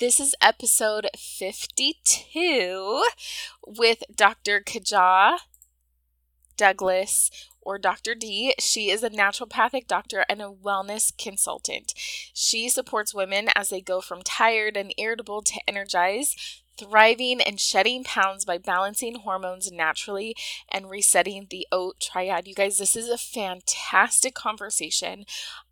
This is episode 52 with Dr. Khadijah Douglas or Dr. D. She is a naturopathic doctor and a wellness consultant. She supports women as they go from tired and irritable to energized thriving and shedding pounds by balancing hormones naturally and resetting the OAT triad. You guys, this is a fantastic conversation.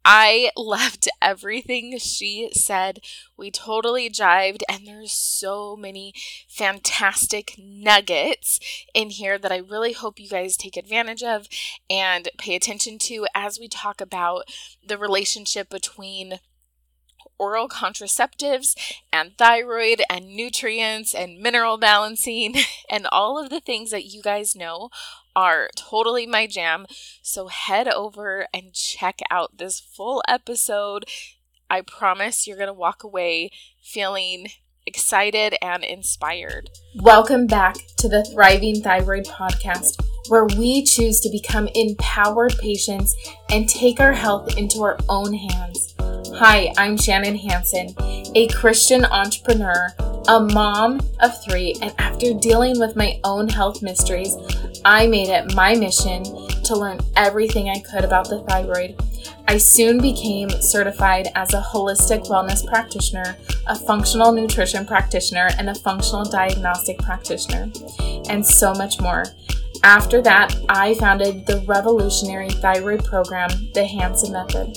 I loved everything she said. We totally jived, and there's so many fantastic nuggets in here that I really hope you guys take advantage of and pay attention to as we talk about the relationship between oral contraceptives and thyroid and nutrients and mineral balancing and all of the things that you guys know are totally my jam. So head over and check out this full episode. I promise you're going to walk away feeling excited and inspired. Welcome back to the Thriving Thyroid Podcast, where we choose to become empowered patients and take our health into our own hands. Hi, I'm Shannon Hanson, a Christian entrepreneur, a mom of three, and after dealing with my own health mysteries, I made it my mission to learn everything I could about the thyroid. I soon became certified as a holistic wellness practitioner, a functional nutrition practitioner, and a functional diagnostic practitioner, and so much more. After that, I founded the revolutionary thyroid program, the Hanson Method.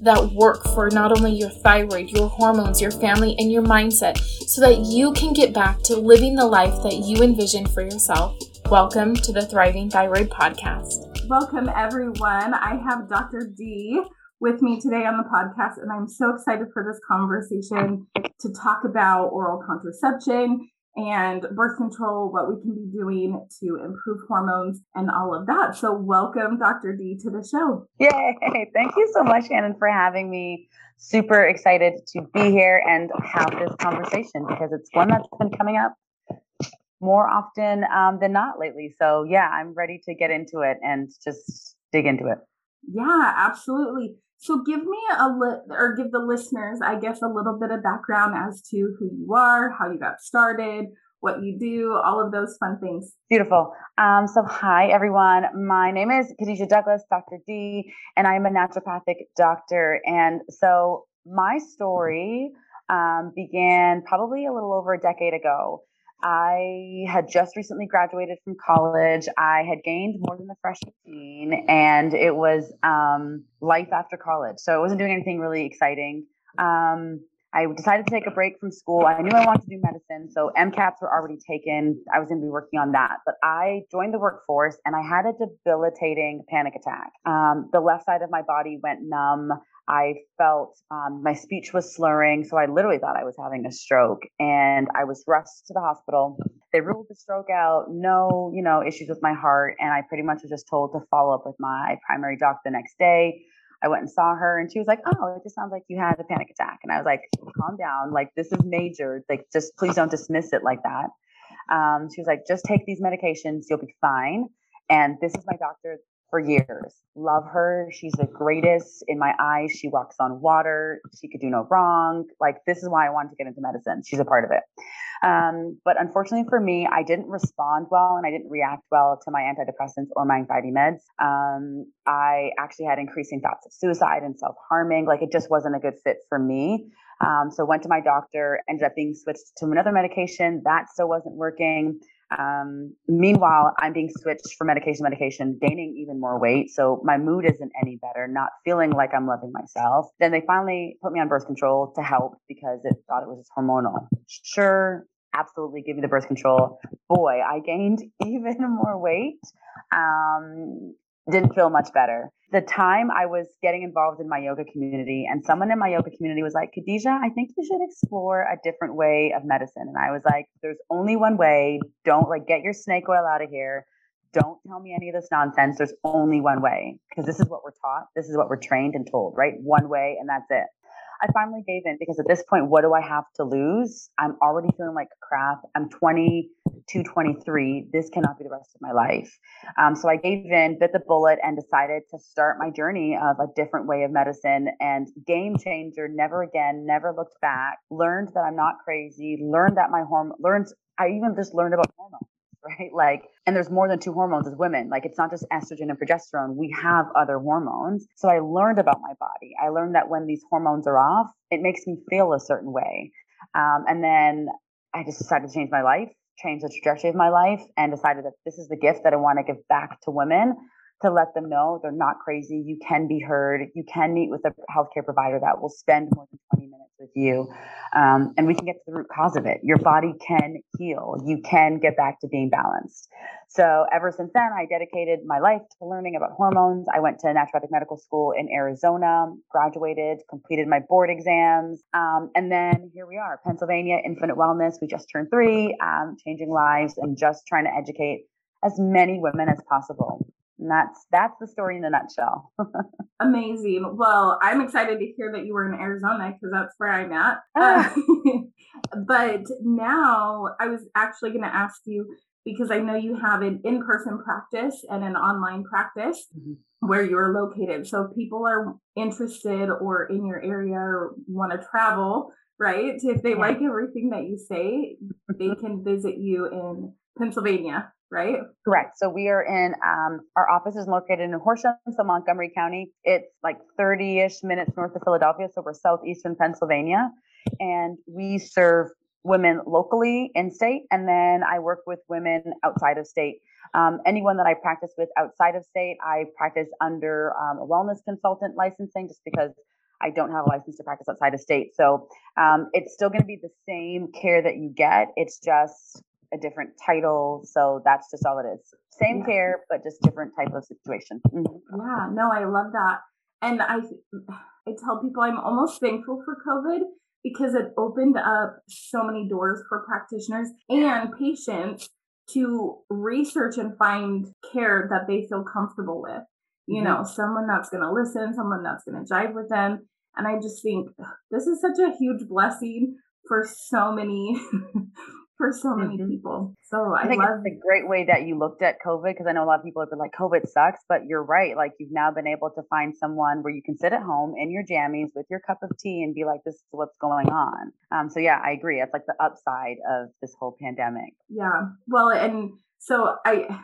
that work for not only your thyroid, your hormones, your family, and your mindset so that you can get back to living the life that you envision for yourself. Welcome to the Thriving Thyroid Podcast. Welcome, everyone. I have Dr. D with me today on the podcast, and I'm so excited for this conversation to talk about oral contraception and birth control, what we can be doing to improve hormones and all of that. So, welcome, Dr. D, to the show. Yay! Thank you so much, Shannon, for having me. Super excited to be here and have this conversation because it's one that's been coming up more often um, than not lately. So, yeah, I'm ready to get into it and just dig into it. Yeah, absolutely. So give me a li- or give the listeners, I guess, a little bit of background as to who you are, how you got started, what you do, all of those fun things. Beautiful. Um, so hi everyone. My name is Khadijah Douglas, Dr. D, and I'm a naturopathic doctor. And so my story um, began probably a little over a decade ago. I had just recently graduated from college. I had gained more than the freshman, and it was um, life after college. So I wasn't doing anything really exciting. Um, I decided to take a break from school. I knew I wanted to do medicine, so MCATs were already taken. I was going to be working on that. But I joined the workforce and I had a debilitating panic attack. Um, the left side of my body went numb. I felt um, my speech was slurring. So I literally thought I was having a stroke and I was rushed to the hospital. They ruled the stroke out, no, you know, issues with my heart. And I pretty much was just told to follow up with my primary doc the next day. I went and saw her and she was like, Oh, it just sounds like you had a panic attack. And I was like, Calm down. Like, this is major. Like, just please don't dismiss it like that. Um, she was like, Just take these medications. You'll be fine. And this is my doctor for years. Love her. She's the greatest in my eyes. She walks on water. She could do no wrong. Like, this is why I wanted to get into medicine. She's a part of it. Um, but unfortunately for me, I didn't respond well and I didn't react well to my antidepressants or my anxiety meds. Um, I actually had increasing thoughts of suicide and self harming. Like, it just wasn't a good fit for me. Um, so went to my doctor, ended up being switched to another medication. That still wasn't working. Um, meanwhile, I'm being switched from medication to medication, gaining even more weight. So my mood isn't any better, not feeling like I'm loving myself. Then they finally put me on birth control to help because it thought it was just hormonal. Sure, absolutely give me the birth control. Boy, I gained even more weight. Um, didn't feel much better. The time I was getting involved in my yoga community, and someone in my yoga community was like, Khadijah, I think you should explore a different way of medicine. And I was like, there's only one way. Don't like get your snake oil out of here. Don't tell me any of this nonsense. There's only one way because this is what we're taught. This is what we're trained and told, right? One way, and that's it. I finally gave in because at this point, what do I have to lose? I'm already feeling like crap. I'm 22, 23. This cannot be the rest of my life. Um, so I gave in, bit the bullet, and decided to start my journey of a different way of medicine and game changer. Never again, never looked back. Learned that I'm not crazy. Learned that my hormone, learned, I even just learned about hormones right? Like, and there's more than two hormones as women. Like, it's not just estrogen and progesterone. We have other hormones. So I learned about my body. I learned that when these hormones are off, it makes me feel a certain way. Um, and then I just decided to change my life, change the trajectory of my life, and decided that this is the gift that I want to give back to women to let them know they're not crazy. You can be heard. You can meet with a healthcare provider that will spend more than 20 minutes with you. Um, and we can get to the root cause of it. Your body can heal. You can get back to being balanced. So ever since then, I dedicated my life to learning about hormones. I went to naturopathic medical school in Arizona, graduated, completed my board exams. Um, and then here we are, Pennsylvania Infinite Wellness. We just turned three, um, changing lives and just trying to educate as many women as possible. And that's that's the story in a nutshell. Amazing. Well, I'm excited to hear that you were in Arizona because that's where I'm at. Ah. Uh, but now I was actually going to ask you because I know you have an in-person practice and an online practice mm-hmm. where you're located. So if people are interested or in your area or want to travel, right? If they yeah. like everything that you say, they can visit you in Pennsylvania right? Correct. So we are in, um, our office is located in Horsham, so Montgomery County. It's like 30 ish minutes north of Philadelphia. So we're southeastern Pennsylvania. And we serve women locally in state. And then I work with women outside of state. Um, anyone that I practice with outside of state, I practice under um, a wellness consultant licensing just because I don't have a license to practice outside of state. So um, it's still going to be the same care that you get. It's just a different title. So that's just all it is. Same yeah. care, but just different type of situation. Mm-hmm. Yeah, no, I love that. And I, I tell people I'm almost thankful for COVID because it opened up so many doors for practitioners and patients to research and find care that they feel comfortable with. You mm-hmm. know, someone that's going to listen, someone that's going to jive with them. And I just think this is such a huge blessing for so many for so many mm-hmm. people. So I, I think love it's a great way that you looked at COVID because I know a lot of people have been like, COVID sucks, but you're right. Like you've now been able to find someone where you can sit at home in your jammies with your cup of tea and be like, this is what's going on. Um, so yeah, I agree. It's like the upside of this whole pandemic. Yeah. Well, and so I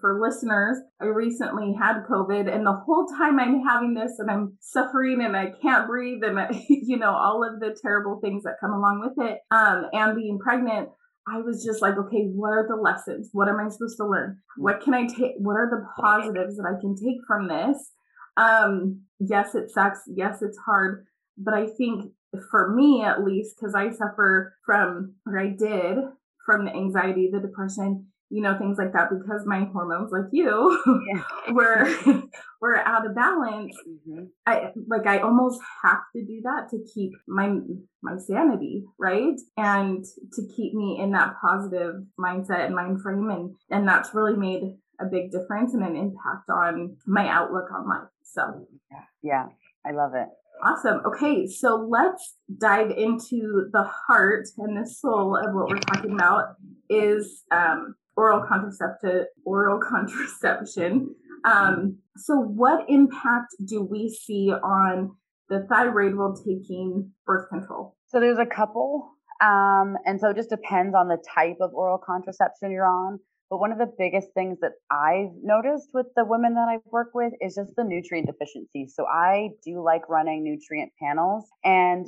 for listeners, I recently had COVID, and the whole time I'm having this and I'm suffering and I can't breathe, and you know, all of the terrible things that come along with it, um, and being pregnant, I was just like, okay, what are the lessons? What am I supposed to learn? What can I take? What are the positives that I can take from this? Um, yes, it sucks. Yes, it's hard. But I think for me, at least, because I suffer from, or I did, from the anxiety, the depression, you know, things like that, because my hormones, like you, yeah. were were out of balance. Mm-hmm. I like I almost have to do that to keep my my sanity, right? And to keep me in that positive mindset and mind frame and and that's really made a big difference and an impact on my outlook on life. So yeah, yeah I love it. Awesome. Okay, so let's dive into the heart and the soul of what we're talking about is um, oral contraceptive oral contraception. Um, so, what impact do we see on the thyroid while taking birth control? So, there's a couple. Um, and so it just depends on the type of oral contraception you're on. But one of the biggest things that I've noticed with the women that I've worked with is just the nutrient deficiency. So I do like running nutrient panels. And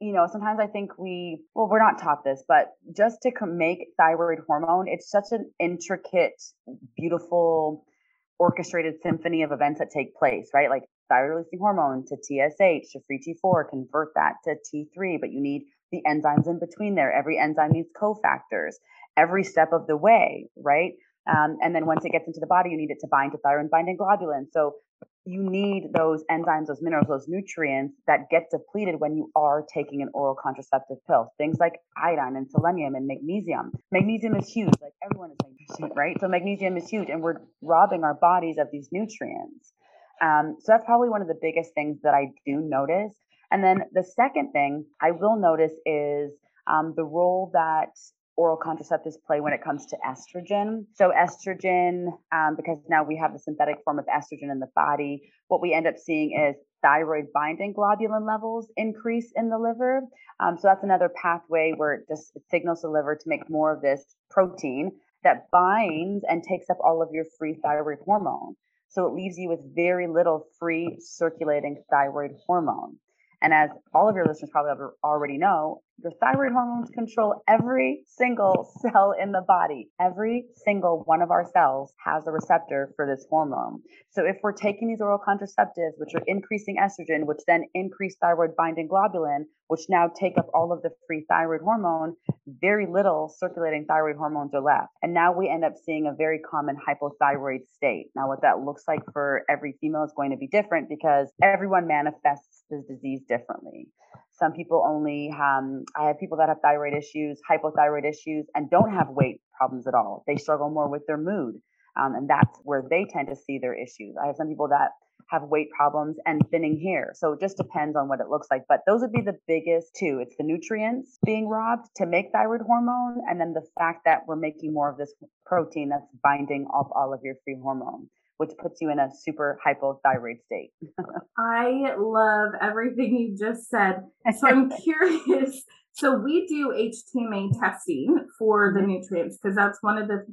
you know, sometimes I think we, well, we're not taught this, but just to make thyroid hormone, it's such an intricate, beautiful, orchestrated symphony of events that take place, right? Like thyroid releasing hormone to TSH to free T4, convert that to T3, but you need the enzymes in between there. Every enzyme needs cofactors every step of the way, right? Um, and then once it gets into the body, you need it to bind to thyroid binding globulin. So you need those enzymes, those minerals, those nutrients that get depleted when you are taking an oral contraceptive pill. Things like iodine and selenium and magnesium. Magnesium is huge, like everyone is magnesium, right? So magnesium is huge, and we're robbing our bodies of these nutrients. Um, so that's probably one of the biggest things that I do notice. And then the second thing I will notice is um, the role that oral contraceptives play when it comes to estrogen. So, estrogen, um, because now we have the synthetic form of estrogen in the body, what we end up seeing is thyroid binding globulin levels increase in the liver. Um, so, that's another pathway where it just signals the liver to make more of this protein that binds and takes up all of your free thyroid hormone. So, it leaves you with very little free circulating thyroid hormone. And as all of your listeners probably already know, your thyroid hormones control every single cell in the body. Every single one of our cells has a receptor for this hormone. So if we're taking these oral contraceptives, which are increasing estrogen, which then increase thyroid binding globulin, which now take up all of the free thyroid hormone, very little circulating thyroid hormones are left. And now we end up seeing a very common hypothyroid state. Now, what that looks like for every female is going to be different because everyone manifests this disease differently. Some people only, um, I have people that have thyroid issues, hypothyroid issues, and don't have weight problems at all. They struggle more with their mood. Um, and that's where they tend to see their issues. I have some people that have weight problems and thinning hair. So it just depends on what it looks like. But those would be the biggest two. It's the nutrients being robbed to make thyroid hormone, and then the fact that we're making more of this protein that's binding off all of your free hormone which puts you in a super hypothyroid state. I love everything you just said. So I'm curious. So we do HTMA testing for the mm-hmm. nutrients because that's one of the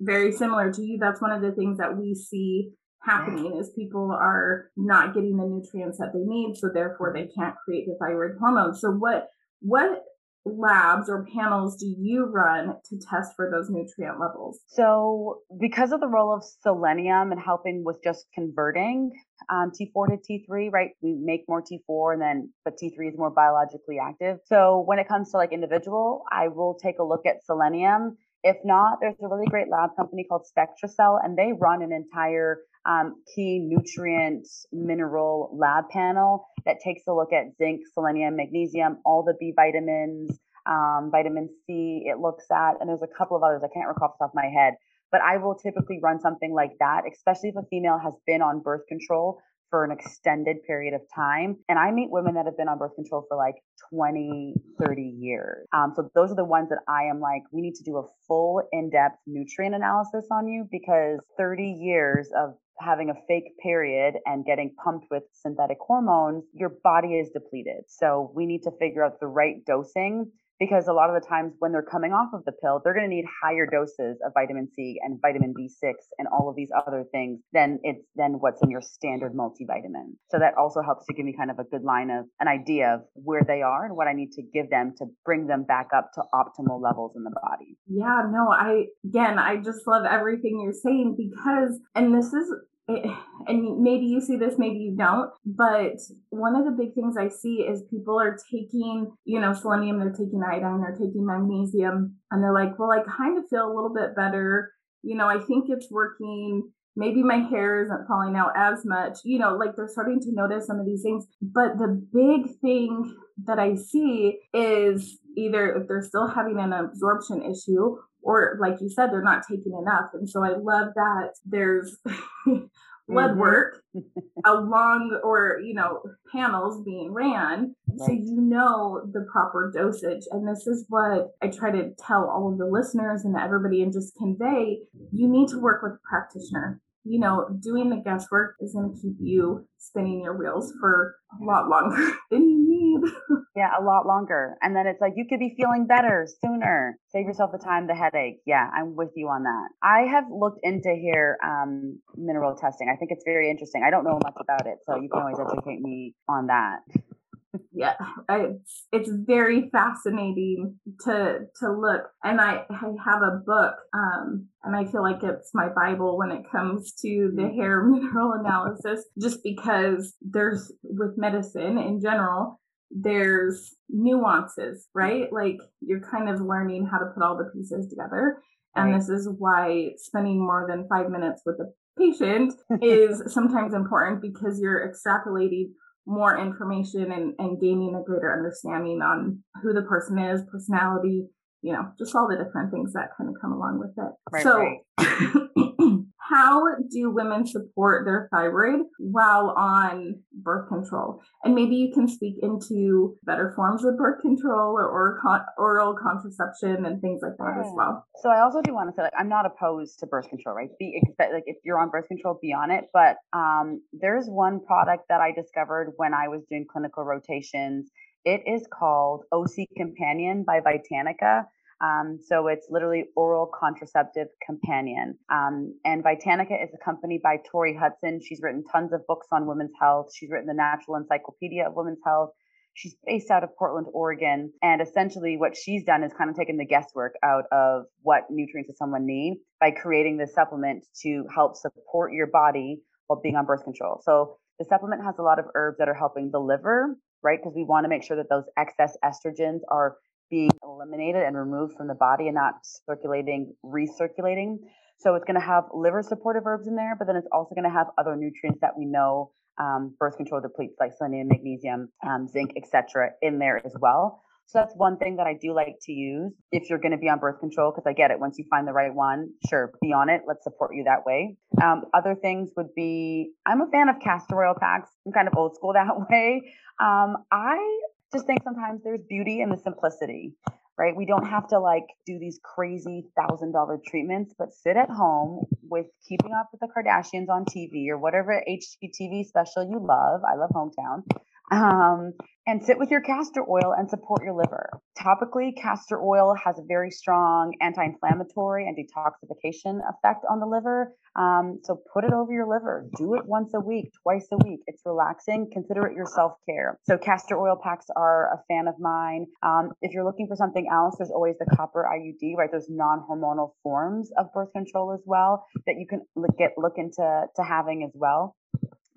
very similar to you. That's one of the things that we see happening is people are not getting the nutrients that they need, so therefore they can't create the thyroid hormone. So what what labs or panels do you run to test for those nutrient levels? So, because of the role of selenium and helping with just converting um, T4 to T3, right? We make more T4 and then, but T3 is more biologically active. So, when it comes to like individual, I will take a look at selenium. If not, there's a really great lab company called SpectraCell, and they run an entire um, key nutrient mineral lab panel that takes a look at zinc, selenium, magnesium, all the B vitamins, um, vitamin C it looks at, and there's a couple of others I can't recall off the top of my head. But I will typically run something like that, especially if a female has been on birth control for an extended period of time. And I meet women that have been on birth control for like 20, 30 years. Um, so those are the ones that I am like, we need to do a full in depth nutrient analysis on you because 30 years of having a fake period and getting pumped with synthetic hormones, your body is depleted. So we need to figure out the right dosing because a lot of the times when they're coming off of the pill, they're going to need higher doses of vitamin C and vitamin B6 and all of these other things than it's than what's in your standard multivitamin. So that also helps to give me kind of a good line of an idea of where they are and what I need to give them to bring them back up to optimal levels in the body. Yeah, no, I again, I just love everything you're saying because and this is and maybe you see this, maybe you don't, but one of the big things I see is people are taking, you know, selenium, they're taking iodine, they're taking magnesium, and they're like, well, I kind of feel a little bit better. You know, I think it's working. Maybe my hair isn't falling out as much. You know, like they're starting to notice some of these things. But the big thing that I see is either if they're still having an absorption issue or like you said they're not taking enough and so i love that there's blood mm-hmm. work along or you know panels being ran right. so you know the proper dosage and this is what i try to tell all of the listeners and everybody and just convey you need to work with a practitioner you know, doing the guesswork is going to keep you spinning your wheels for a lot longer than you need. yeah, a lot longer. And then it's like, you could be feeling better sooner. Save yourself the time, the headache. Yeah, I'm with you on that. I have looked into hair um, mineral testing. I think it's very interesting. I don't know much about it, so you can always educate me on that yeah it's it's very fascinating to to look and i i have a book um and i feel like it's my bible when it comes to the mm-hmm. hair mineral analysis just because there's with medicine in general there's nuances right like you're kind of learning how to put all the pieces together And this is why spending more than five minutes with a patient is sometimes important because you're extrapolating more information and, and gaining a greater understanding on who the person is, personality, you know, just all the different things that kind of come along with it. Right, so right. how do women support their thyroid while on birth control? And maybe you can speak into better forms of birth control or, or con- oral contraception and things like that yeah. as well. So I also do want to say, like, I'm not opposed to birth control, right? Be expect like if you're on birth control, be on it. But um, there's one product that I discovered when I was doing clinical rotations. It is called OC Companion by Vitanica. Um, so it's literally oral contraceptive companion. Um, and Vitanica is a company by Tori Hudson. She's written tons of books on women's health. She's written the Natural Encyclopedia of Women's Health. She's based out of Portland, Oregon. And essentially, what she's done is kind of taken the guesswork out of what nutrients does someone need by creating this supplement to help support your body while being on birth control. So the supplement has a lot of herbs that are helping the liver, right? Because we want to make sure that those excess estrogens are being eliminated and removed from the body and not circulating, recirculating. So it's going to have liver supportive herbs in there, but then it's also going to have other nutrients that we know um, birth control depletes, like selenium, magnesium, um, zinc, etc., in there as well. So that's one thing that I do like to use if you're going to be on birth control, because I get it. Once you find the right one, sure, be on it. Let's support you that way. Um, other things would be I'm a fan of castor oil packs. I'm kind of old school that way. Um, I just think sometimes there's beauty in the simplicity, right? We don't have to like do these crazy thousand dollar treatments, but sit at home with keeping up with the Kardashians on TV or whatever HGTV special you love. I love Hometown. Um, and sit with your castor oil and support your liver. Topically, castor oil has a very strong anti inflammatory and detoxification effect on the liver. Um, so put it over your liver. Do it once a week, twice a week. It's relaxing. Consider it your self care. So castor oil packs are a fan of mine. Um, if you're looking for something else, there's always the copper IUD, right? Those non hormonal forms of birth control as well that you can get look into to having as well.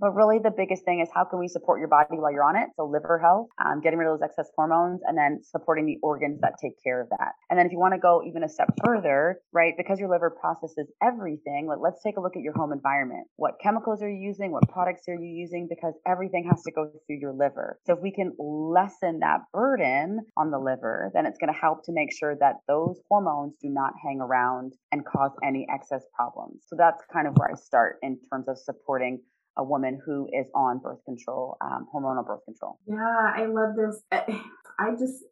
But really, the biggest thing is how can we support your body while you're on it? So, liver health, um, getting rid of those excess hormones, and then supporting the organs that take care of that. And then, if you want to go even a step further, right, because your liver processes everything, let's take a look at your home environment. What chemicals are you using? What products are you using? Because everything has to go through your liver. So, if we can lessen that burden on the liver, then it's going to help to make sure that those hormones do not hang around and cause any excess problems. So, that's kind of where I start in terms of supporting a woman who is on birth control, um, hormonal birth control. Yeah, I love this. I just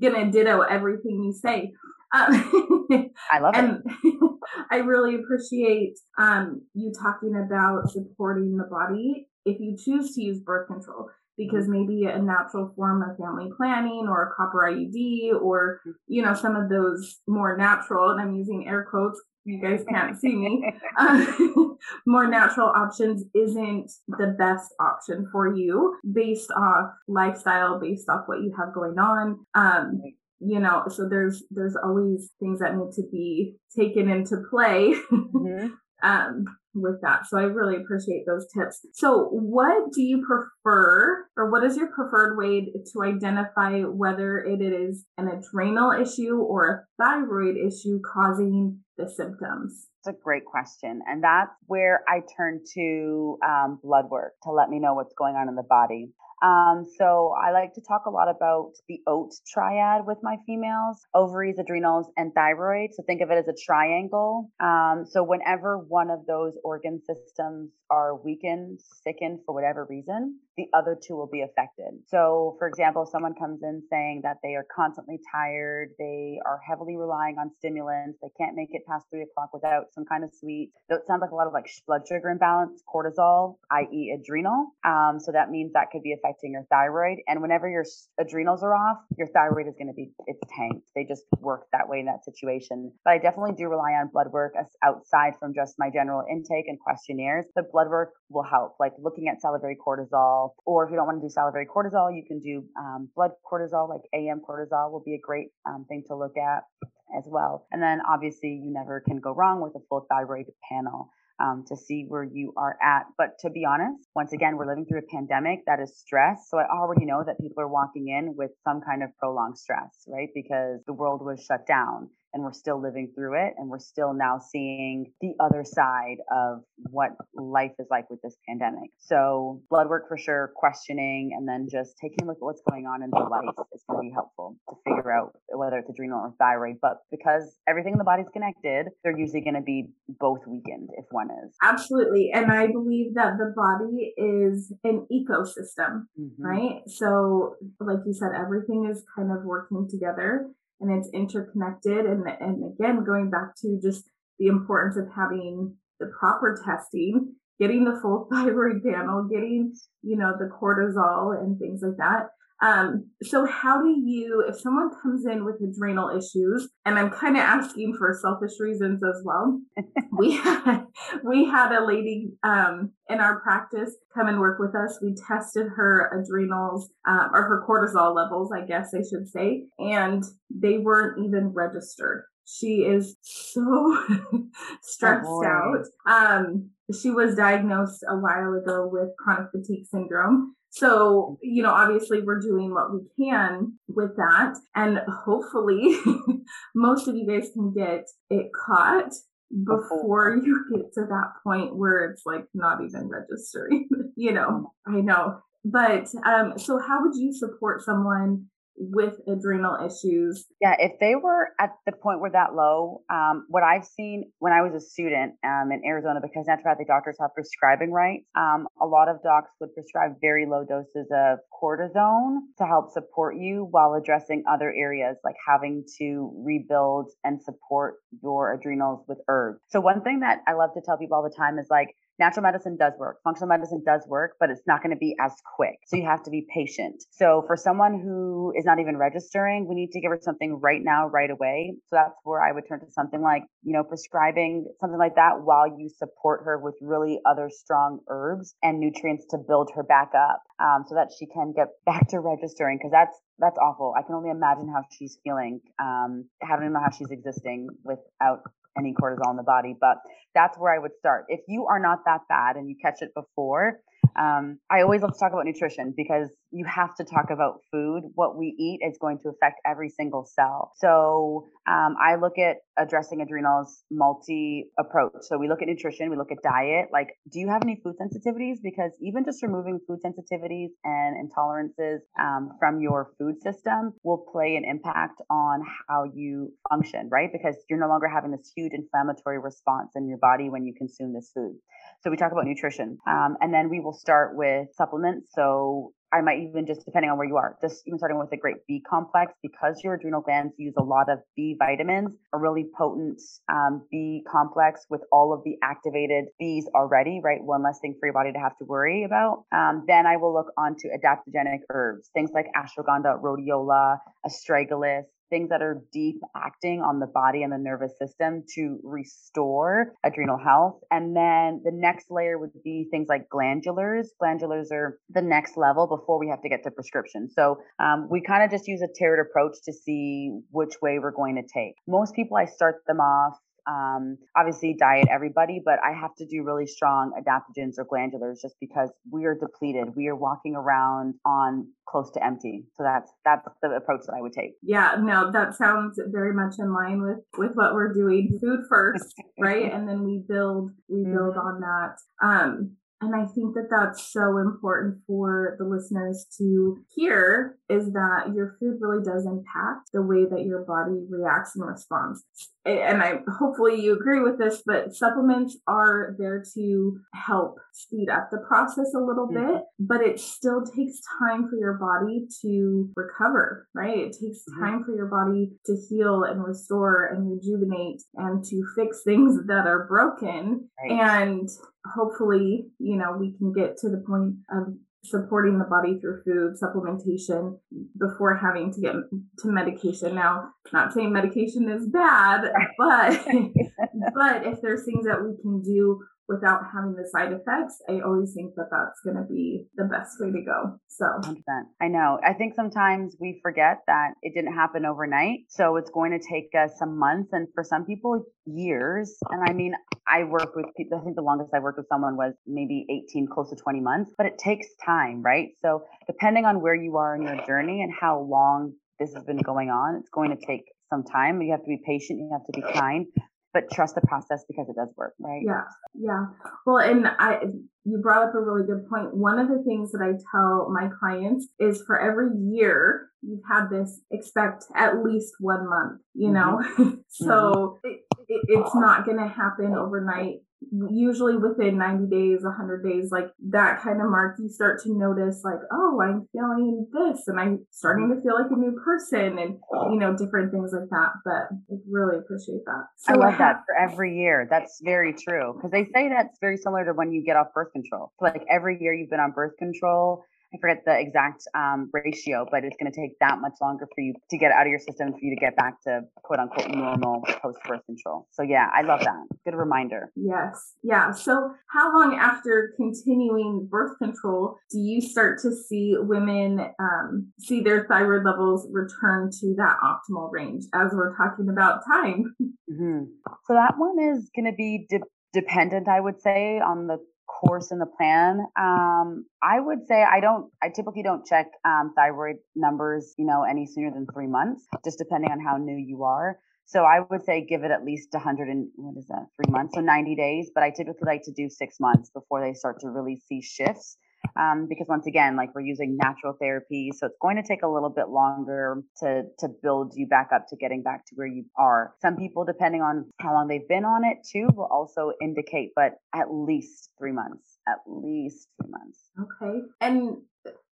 gonna ditto everything you say. Um, I love and it. I really appreciate um, you talking about supporting the body if you choose to use birth control because maybe a natural form of family planning or a copper IUD or mm-hmm. you know some of those more natural and I'm using air quotes you guys can't see me, um, more natural options isn't the best option for you based off lifestyle, based off what you have going on. Um, you know, so there's there's always things that need to be taken into play. Mm-hmm. um, with that. So I really appreciate those tips. So what do you prefer or what is your preferred way to identify whether it is an adrenal issue or a thyroid issue causing the symptoms? It's a great question. And that's where I turn to um, blood work to let me know what's going on in the body. Um, so I like to talk a lot about the OAT triad with my females ovaries, adrenals, and thyroid. So think of it as a triangle. Um, so whenever one of those organ systems are weakened, sickened for whatever reason, the other two will be affected. So, for example, if someone comes in saying that they are constantly tired, they are heavily relying on stimulants, they can't make it past three o'clock without some kind of sweet. So it sounds like a lot of like blood sugar imbalance, cortisol, i.e., adrenal. Um, so that means that could be affecting your thyroid. And whenever your adrenals are off, your thyroid is going to be it's tanked. They just work that way in that situation. But I definitely do rely on blood work outside from just my general intake and questionnaires. But blood work will help, like looking at salivary cortisol, or if you don't want to do salivary cortisol, you can do um, blood cortisol, like AM cortisol will be a great um, thing to look at as well. And then obviously, you never can go wrong with a full thyroid panel. Um, to see where you are at. But to be honest, once again, we're living through a pandemic that is stress. So I already know that people are walking in with some kind of prolonged stress, right? Because the world was shut down and we're still living through it and we're still now seeing the other side of what life is like with this pandemic. So blood work for sure, questioning, and then just taking a look at what's going on in the life is going to be helpful to figure out whether it's adrenal or thyroid. But because everything in the body's connected, they're usually going to be both weakened if one is. Absolutely. And I believe that the body is an ecosystem, mm-hmm. right? So, like you said, everything is kind of working together and it's interconnected. And, and again, going back to just the importance of having the proper testing, getting the full thyroid panel, getting, you know, the cortisol and things like that. Um, so how do you, if someone comes in with adrenal issues, and I'm kind of asking for selfish reasons as well, we had, we had a lady um, in our practice come and work with us. We tested her adrenals uh, or her cortisol levels, I guess I should say, and they weren't even registered. She is so stressed oh out. Um, she was diagnosed a while ago with chronic fatigue syndrome. So, you know, obviously we're doing what we can with that. And hopefully most of you guys can get it caught before you get to that point where it's like not even registering, you know, I know. But um, so how would you support someone with adrenal issues. Yeah, if they were at the point where that low, um, what I've seen when I was a student um, in Arizona, because naturopathic doctors have prescribing rights, um, a lot of docs would prescribe very low doses of cortisone to help support you while addressing other areas like having to rebuild and support your adrenals with herbs. So, one thing that I love to tell people all the time is like, natural medicine does work, functional medicine does work, but it's not going to be as quick. So you have to be patient. So for someone who is not even registering, we need to give her something right now, right away. So that's where I would turn to something like, you know, prescribing something like that while you support her with really other strong herbs and nutrients to build her back up um, so that she can get back to registering because that's that's awful. I can only imagine how she's feeling. Um, I don't know how she's existing without any cortisol in the body. But that's where I would start. If you are not that bad and you catch it before, um, I always love to talk about nutrition because you have to talk about food. What we eat is going to affect every single cell. So um, I look at addressing adrenals multi approach. So we look at nutrition, we look at diet. Like, do you have any food sensitivities? Because even just removing food sensitivities and intolerances um, from your food system will play an impact on how you function, right? Because you're no longer having this huge inflammatory response in your body when you consume this food. So we talk about nutrition. Um, and then we will start with supplements. So I might even just depending on where you are, just even starting with a great B complex because your adrenal glands use a lot of B vitamins, a really potent um, B complex with all of the activated Bs already, right? One less thing for your body to have to worry about. Um, then I will look onto adaptogenic herbs, things like ashwagandha, rhodiola, astragalus, things that are deep acting on the body and the nervous system to restore adrenal health. And then the next layer would be things like glandulars. Glandulars are the next level before we have to get to prescription. So um, we kind of just use a tiered approach to see which way we're going to take. Most people, I start them off um, obviously diet everybody, but I have to do really strong adaptogens or glandulars just because we are depleted. We are walking around on close to empty. So that's that's the approach that I would take. Yeah, no, that sounds very much in line with with what we're doing. Food first, right, and then we build we build mm-hmm. on that. Um, and I think that that's so important for the listeners to hear is that your food really does impact the way that your body reacts and responds and I hopefully you agree with this, but supplements are there to help speed up the process a little mm-hmm. bit, but it still takes time for your body to recover, right? It takes mm-hmm. time for your body to heal and restore and rejuvenate and to fix things that are broken. Right. And hopefully, you know, we can get to the point of supporting the body through food supplementation before having to get to medication. Now, not saying medication is bad, but but if there's things that we can do without having the side effects, I always think that that's going to be the best way to go. So, 100%. I know. I think sometimes we forget that it didn't happen overnight. So, it's going to take us some months and for some people, years. And I mean, I work with people, I think the longest I worked with someone was maybe 18, close to 20 months, but it takes time, right? So, depending on where you are in your journey and how long this has been going on, it's going to take some time. You have to be patient. You have to be kind but trust the process because it does work, right? Yeah, yeah. Well, and I, you brought up a really good point. One of the things that I tell my clients is for every year you've had this, expect at least one month. You know, mm-hmm. so mm-hmm. It, it, it's not going to happen overnight usually within 90 days 100 days like that kind of mark you start to notice like oh i'm feeling this and i'm starting to feel like a new person and you know different things like that but i really appreciate that. So i love that for every year that's very true because they say that's very similar to when you get off birth control so like every year you've been on birth control I forget the exact um, ratio, but it's going to take that much longer for you to get out of your system for you to get back to quote unquote normal post birth control. So yeah, I love that. Good reminder. Yes. Yeah. So how long after continuing birth control do you start to see women um, see their thyroid levels return to that optimal range as we're talking about time? Mm-hmm. So that one is going to be de- dependent, I would say, on the course in the plan. Um, I would say I don't. I typically don't check um, thyroid numbers, you know, any sooner than three months, just depending on how new you are. So I would say give it at least 100 and what is that, three months, so 90 days. But I typically like to do six months before they start to really see shifts um, because once again, like we're using natural therapy, so it's going to take a little bit longer to to build you back up to getting back to where you are. Some people, depending on how long they've been on it, too, will also indicate, but at least three months, at least three months. Okay, and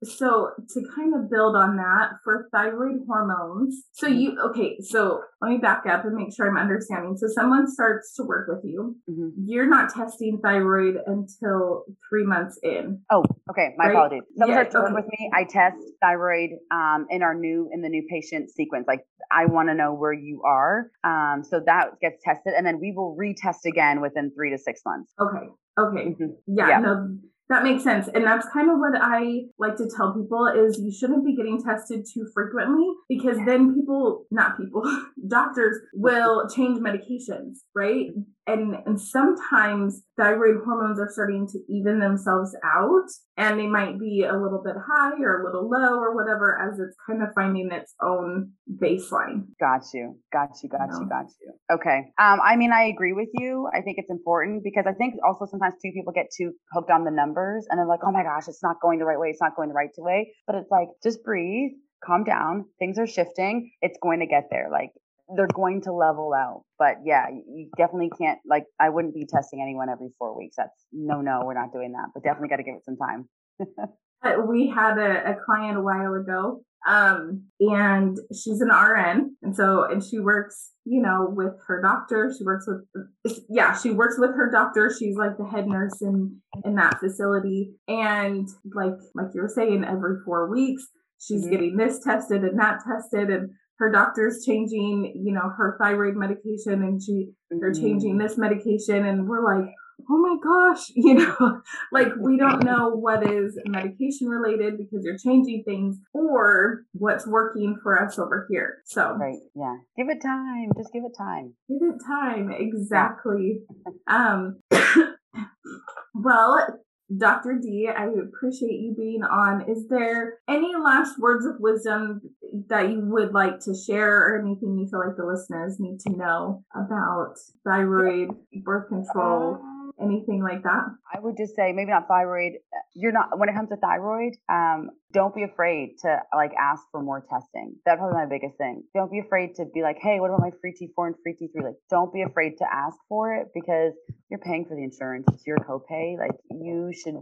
so to kind of build on that for thyroid hormones so mm-hmm. you okay so let me back up and make sure i'm understanding so someone starts to work with you mm-hmm. you're not testing thyroid until three months in oh okay my right? apologies someone yeah, starts to okay. work with me i test thyroid um, in our new in the new patient sequence like i want to know where you are um, so that gets tested and then we will retest again within three to six months okay okay mm-hmm. yeah, yeah no that makes sense. And that's kind of what I like to tell people is you shouldn't be getting tested too frequently because then people, not people, doctors will change medications, right? and, and sometimes thyroid hormones are starting to even themselves out and they might be a little bit high or a little low or whatever as it's kind of finding its own baseline. Got you. Got you got you, you got you. Okay. Um i mean i agree with you. I think it's important because i think also sometimes two people get too hooked on the numbers and they're like oh my gosh it's not going the right way it's not going the right way but it's like just breathe calm down things are shifting it's going to get there like they're going to level out. But yeah, you definitely can't like I wouldn't be testing anyone every four weeks. That's no, no, we're not doing that. But definitely got to give it some time. We had a, a, client a while ago, um, and she's an RN, and so and she works, you know, with her doctor. She works with, yeah, she works with her doctor. She's like the head nurse in in that facility, and like like you were saying, every four weeks she's mm-hmm. getting this tested and that tested and her doctor's changing, you know, her thyroid medication and she they're mm-hmm. changing this medication and we're like, oh my gosh, you know, like we don't know what is medication related because you're changing things or what's working for us over here. So right, yeah, give it time. Just give it time. Give it time. Exactly. um. well, Dr. D, I appreciate you being on. Is there any last words of wisdom that you would like to share or anything you feel like the listeners need to know about thyroid, birth control? Anything like that? I would just say maybe not thyroid. You're not when it comes to thyroid. Um, don't be afraid to like ask for more testing. That's probably my biggest thing. Don't be afraid to be like, hey, what about my free T4 and free T3? Like, don't be afraid to ask for it because you're paying for the insurance. It's your copay. Like, you should,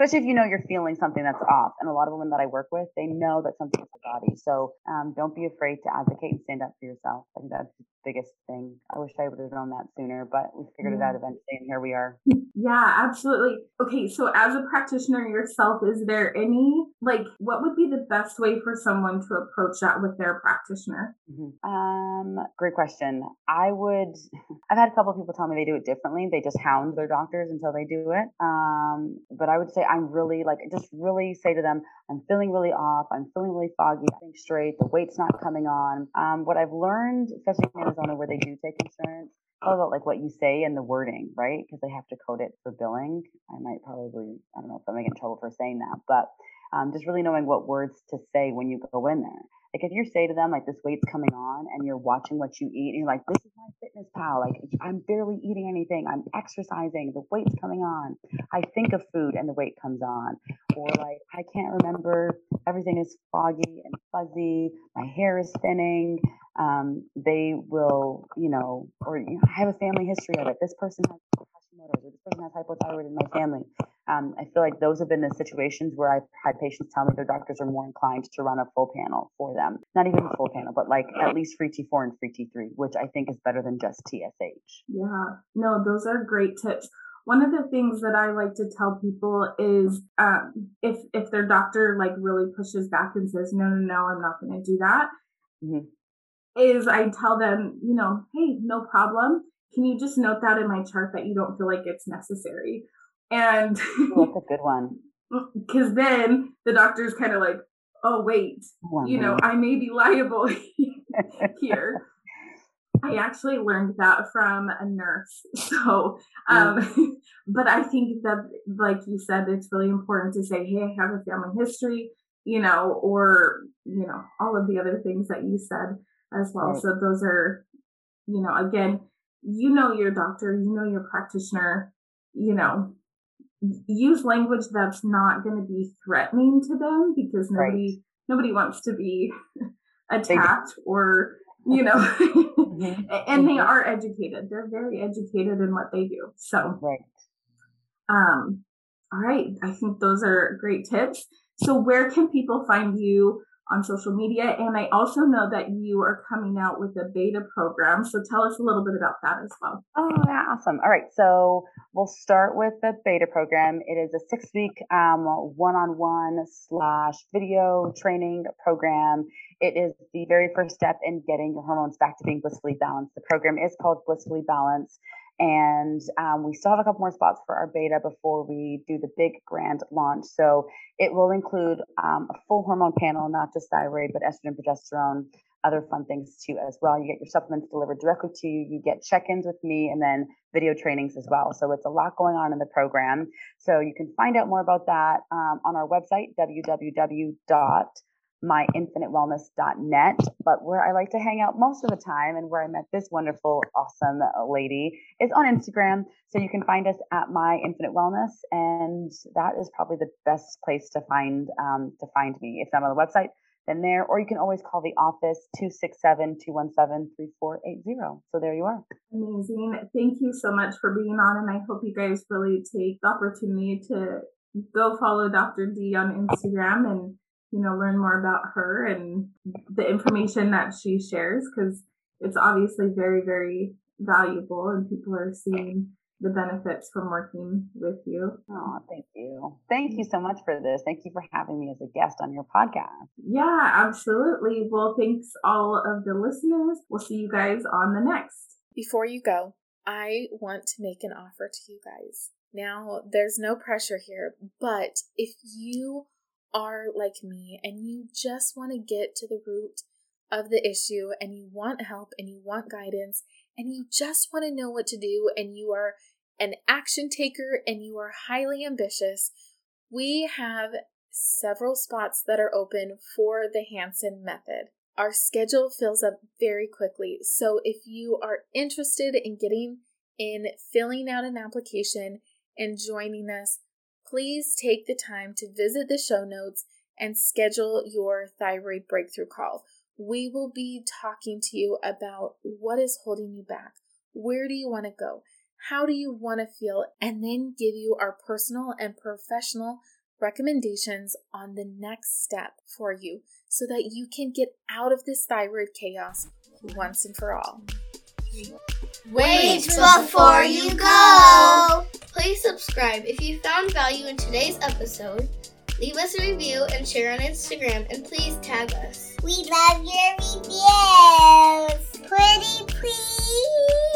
especially if you know you're feeling something that's off. And a lot of women that I work with, they know that something's the body. So um, don't be afraid to advocate and stand up for yourself. I think that's the biggest thing. I wish I would have known that sooner, but we figured it out eventually, and here we are. Yeah, absolutely. Okay, so as a practitioner yourself, is there any like what would be the best way for someone to approach that with their practitioner? Mm-hmm. Um, great question. I would. I've had a couple of people tell me they do it differently. They just hound their doctors until they do it. Um, but I would say I'm really like just really say to them, I'm feeling really off. I'm feeling really foggy. I think straight. The weight's not coming on. Um, what I've learned, especially in Arizona where they do take insurance, all about like what you say and the wording, right? Because they have to code it for billing. I might probably, I don't know if I'm getting in trouble for saying that, but um, just really knowing what words to say when you go in there. like if you say to them like this weight's coming on and you're watching what you eat and you're like this is my fitness pal. Like i'm barely eating anything. I'm exercising. The weight's coming on. I think of food and the weight comes on. Or like i can't remember. Everything is foggy and fuzzy. My hair is thinning. Um, they will you know or you know, i have a family history of it. This person has Hashimoto's or this person has hypothyroid in my family um, I feel like those have been the situations where I've had patients tell me their doctors are more inclined to run a full panel for them. Not even a full panel, but like at least free T4 and free T3, which I think is better than just TSH. Yeah, no, those are great tips. One of the things that I like to tell people is um, if if their doctor like really pushes back and says no no no I'm not going to do that, mm-hmm. is I tell them you know hey no problem can you just note that in my chart that you don't feel like it's necessary and that's a good one. Because then the doctor's kind of like, oh, wait, you know, I may be liable here. I actually learned that from a nurse. So, um, but I think that, like you said, it's really important to say, hey, I have a family history, you know, or, you know, all of the other things that you said as well. Right. So, those are, you know, again, you know your doctor, you know your practitioner, you know, use language that's not going to be threatening to them because nobody right. nobody wants to be attacked or you know mm-hmm. and they mm-hmm. are educated they're very educated in what they do so right um all right i think those are great tips so where can people find you on social media. And I also know that you are coming out with a beta program. So tell us a little bit about that as well. Oh, yeah, awesome. All right. So we'll start with the beta program. It is a six week um, one on one slash video training program. It is the very first step in getting your hormones back to being blissfully balanced. The program is called Blissfully Balanced. And um, we still have a couple more spots for our beta before we do the big grand launch. So it will include um, a full hormone panel, not just thyroid, but estrogen, progesterone, other fun things too as well. You get your supplements delivered directly to you. You get check-ins with me and then video trainings as well. So it's a lot going on in the program. So you can find out more about that um, on our website, www myinfinitewellness.net. But where I like to hang out most of the time and where I met this wonderful, awesome lady is on Instagram. So you can find us at My Infinite Wellness, and that is probably the best place to find um, to find me. If not on the website, then there, or you can always call the office 267-217-3480. So there you are. Amazing. Thank you so much for being on. And I hope you guys really take the opportunity to go follow Dr. D on Instagram and you know, learn more about her and the information that she shares because it's obviously very, very valuable and people are seeing the benefits from working with you. Oh, thank you. Thank you so much for this. Thank you for having me as a guest on your podcast. Yeah, absolutely. Well, thanks all of the listeners. We'll see you guys on the next. Before you go, I want to make an offer to you guys. Now, there's no pressure here, but if you are like me and you just want to get to the root of the issue and you want help and you want guidance and you just want to know what to do and you are an action taker and you are highly ambitious, we have several spots that are open for the Hansen method. Our schedule fills up very quickly. So if you are interested in getting in filling out an application and joining us, please take the time to visit the show notes and schedule your thyroid breakthrough call. We will be talking to you about what is holding you back. Where do you want to go? How do you want to feel? And then give you our personal and professional recommendations on the next step for you so that you can get out of this thyroid chaos once and for all. Wait before you go! Please subscribe if you found value in today's episode. Leave us a review and share on Instagram, and please tag us. We love your reviews! Pretty please!